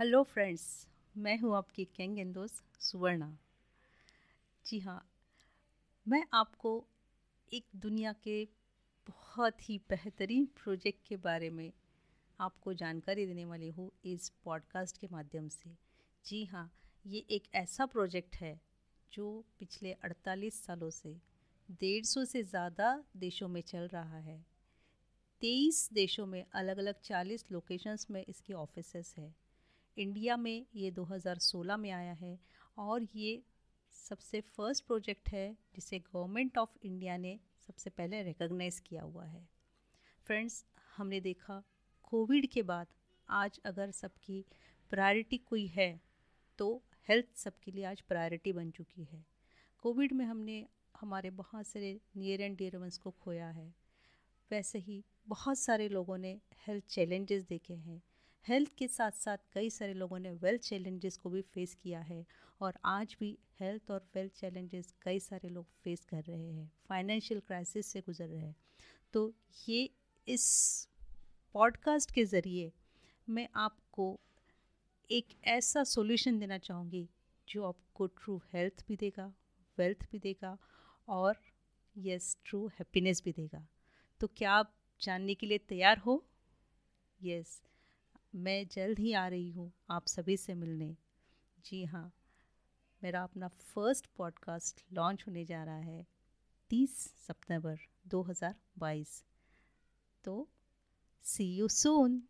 Hello friends मैं हूँ आपकी कैंग एंड दोस्त सुवर्णा जी हाँ मैं आपको एक दुनिया के बहुत ही बेहतरीन प्रोजेक्ट के बारे में आपको जानकारी देने वाली हूँ इस पॉडकास्ट के माध्यम से. जी हाँ ये एक ऐसा प्रोजेक्ट है जो पिछले 48 सालों से डेढ़ सौ से ज़्यादा देशों में चल रहा है. तेईस देशों में अलग अलग चालीस लोकेशंस में इसके ऑफिसेस है. इंडिया में ये 2016 में आया है और ये सबसे फ़र्स्ट प्रोजेक्ट है जिसे गवर्नमेंट ऑफ़ इंडिया ने सबसे पहले रिकग्नाइज़ किया हुआ है। फ्रेंड्स हमने देखा कोविड के बाद आज अगर सबकी प्रायोरिटी कोई है तो हेल्थ सबके लिए आज प्रायोरिटी बन चुकी है। कोविड में हमने हमारे बहुत सारे नियर एंड डियर वंस को खोया है। वैसे ही बहुत सारे लोगों ने हेल्थ चैलेंजेस देखे हैं। हेल्थ के साथ साथ कई सारे लोगों ने वेल्थ चैलेंजेस को भी फेस किया है और आज भी हेल्थ और वेल्थ चैलेंजेस कई सारे लोग फेस कर रहे हैं फाइनेंशियल क्राइसिस से गुजर रहे हैं। तो ये इस पॉडकास्ट के ज़रिए मैं आपको एक ऐसा सॉल्यूशन देना चाहूँगी जो आपको ट्रू हेल्थ भी देगा वेल्थ भी देगा और यस ट्रू हैप्पीनेस भी देगा। तो क्या आप जानने के लिए तैयार हो? यस। yes, मैं जल्द ही आ रही हूँ आप सभी से मिलने। जी हाँ मेरा अपना फ़र्स्ट पॉडकास्ट लॉन्च होने जा रहा है 30 सितंबर 2022 तो सी यू सून